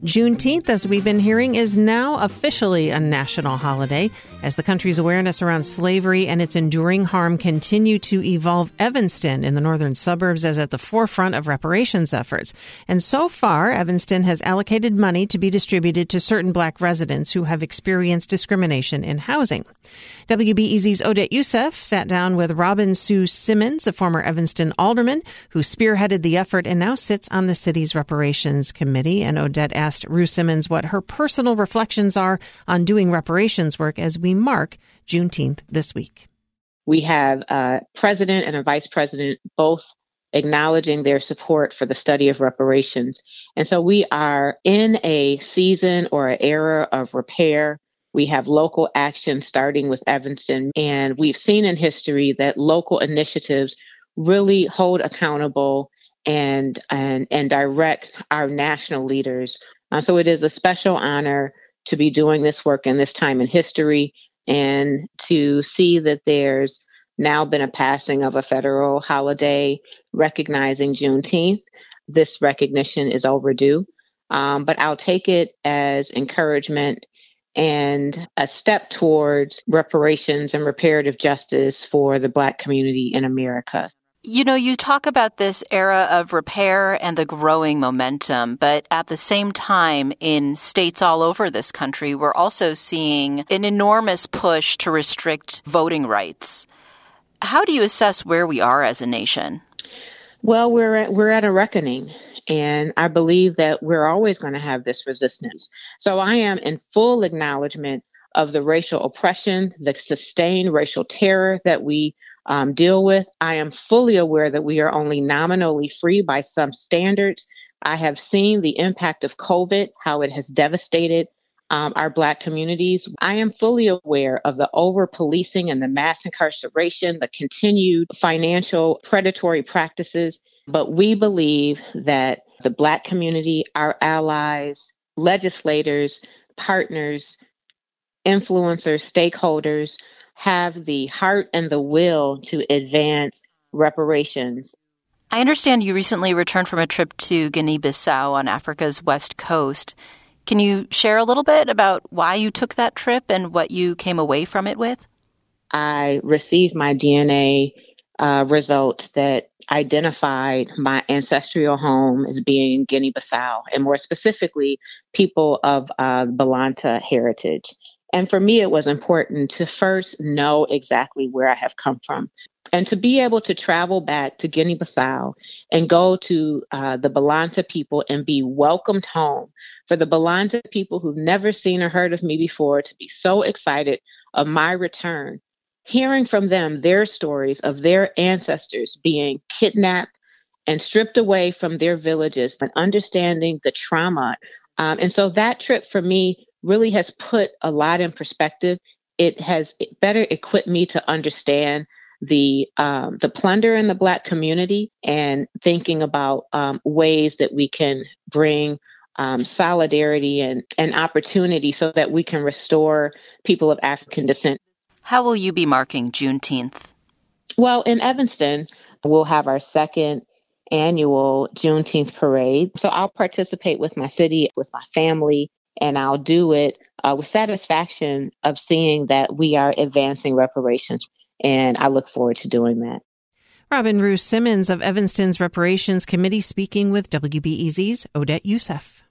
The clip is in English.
Juneteenth, as we've been hearing, is now officially a national holiday as the country's awareness around slavery and its enduring harm continue to evolve. Evanston in the northern suburbs is at the forefront of reparations efforts. And so far, Evanston has allocated money to be distributed to certain black residents who have experienced discrimination in housing. WBEZ's Odette Yousef sat down with Robin Rue Simmons, a former Evanston alderman who spearheaded the effort and now sits on the city's reparations committee. And Odette asked Rue Simmons what her personal reflections are on doing reparations work as we mark Juneteenth this week. We have a president and a vice president both acknowledging their support for the study of reparations. And so we are in a season or an era of repair. We have local action starting with Evanston, and we've seen in history that local initiatives really hold accountable and and and direct our national leaders. Uh, so it is a special honor to be doing this work in this time in history and to see that there's now been a passing of a federal holiday recognizing Juneteenth. This recognition is overdue, um, but I'll take it as encouragement and a step towards reparations and reparative justice for the Black community in America. You know, you talk about this era of repair and the growing momentum, but at the same time, in states all over this country, we're also seeing an enormous push to restrict voting rights. How do you assess where we are as a nation? Well, we're at, we're at a reckoning. And I believe that we're always going to have this resistance. So I am in full acknowledgement of the racial oppression, the sustained racial terror that we um, deal with. I am fully aware that we are only nominally free by some standards. I have seen the impact of COVID, how it has devastated um, our Black communities. I am fully aware of the over policing and the mass incarceration, the continued financial predatory practices. But we believe that the Black community, our allies, legislators, partners, influencers, stakeholders have the heart and the will to advance reparations. I understand you recently returned from a trip to Guinea Bissau on Africa's west coast. Can you share a little bit about why you took that trip and what you came away from it with? I received my DNA uh, result that identified my ancestral home as being Guinea Bissau, and more specifically, people of uh, Balanta heritage. And for me, it was important to first know exactly where I have come from. And to be able to travel back to Guinea Bissau and go to uh, the Balanta people and be welcomed home, for the Balanta people who've never seen or heard of me before to be so excited of my return, hearing from them their stories of their ancestors being kidnapped and stripped away from their villages and understanding the trauma. Um, and so that trip for me really has put a lot in perspective. It has better equipped me to understand the um, the plunder in the Black community and thinking about um, ways that we can bring um, solidarity and, and opportunity so that we can restore people of African descent. How will you be marking Juneteenth? Well, in Evanston, we'll have our second annual Juneteenth parade. So I'll participate with my city, with my family, and I'll do it uh, with satisfaction of seeing that we are advancing reparations. And I look forward to doing that. Robin Rue Simmons of Evanston's Reparations Committee speaking with WBEZ's Odette Yousef.